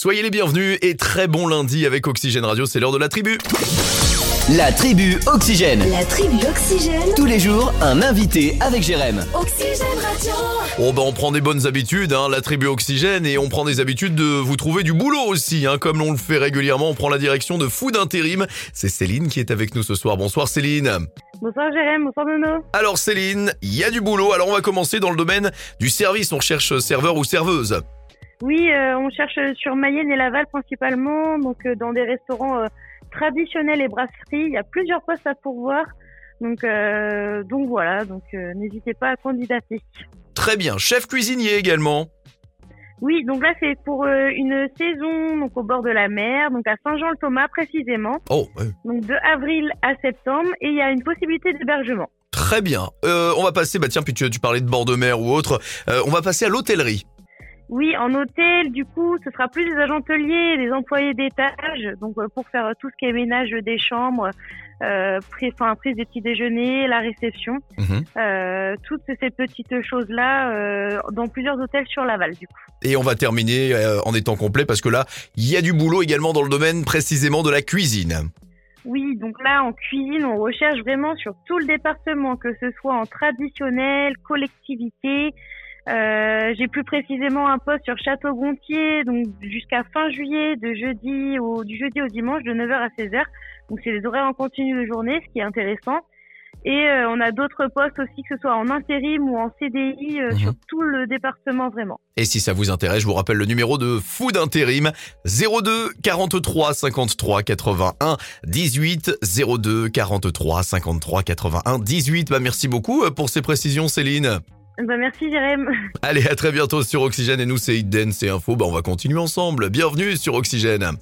Soyez les bienvenus et très bon lundi avec Oxygène Radio, c'est l'heure de la tribu. La tribu Oxygène. La tribu Oxygène. Tous les jours, un invité avec Jérém. Oxygène Radio. Oh bah on prend des bonnes habitudes, hein, la tribu Oxygène, et on prend des habitudes de vous trouver du boulot aussi, hein, comme on le fait régulièrement, on prend la direction de Food Intérim. C'est Céline qui est avec nous ce soir. Bonsoir Céline. Bonsoir Jérém, bonsoir Nono. Alors Céline, il y a du boulot, alors on va commencer dans le domaine du service, on recherche serveur ou serveuse. Oui, euh, on cherche sur Mayenne et Laval principalement, donc euh, dans des restaurants euh, traditionnels et brasseries. Il y a plusieurs postes à pourvoir. Donc, euh, donc voilà, donc euh, n'hésitez pas à candidater. Très bien, chef cuisinier également. Oui, donc là c'est pour euh, une saison donc au bord de la mer, donc à Saint-Jean-le-Thomas précisément, Oh, donc de avril à septembre, et il y a une possibilité d'hébergement. très bien. On va passer, bah tiens, puis tu, tu parlais de bord de mer ou autre, on va passer à l'hôtellerie. Oui, en hôtel, du coup, ce sera plus des agents hôteliers, des employés d'étage, donc euh, pour faire euh, tout ce qui est ménage des chambres, euh, prise, enfin, prise des petits déjeuners, la réception, Mhm. euh, toutes ces petites choses-là euh, dans plusieurs hôtels sur Laval, du coup. Et on va terminer euh, en étant complet parce que là, il y a du boulot également dans le domaine précisément de la cuisine. Oui, donc là, en cuisine, on recherche vraiment sur tout le département, que ce soit en traditionnel, collectivité. Euh, J'ai plus précisément un poste sur Château-Gontier, donc jusqu'à fin juillet, de jeudi au, du jeudi au dimanche, de 9h à 16h. Donc c'est des horaires en continu de journée, ce qui est intéressant. Et euh, on a d'autres postes aussi, que ce soit en intérim ou en CDI, euh, Mhm. sur tout le département vraiment. Et si ça vous intéresse, je vous rappelle le numéro de Food Intérim 02 43 53 81 18 02 43 53 81 18. Bah merci beaucoup euh, pour ces précisions Céline. Ben, merci Jérém. Allez, à très bientôt sur Oxygène et nous c'est Hit Dance et Info. Bah on va continuer ensemble. Bienvenue sur Oxygène.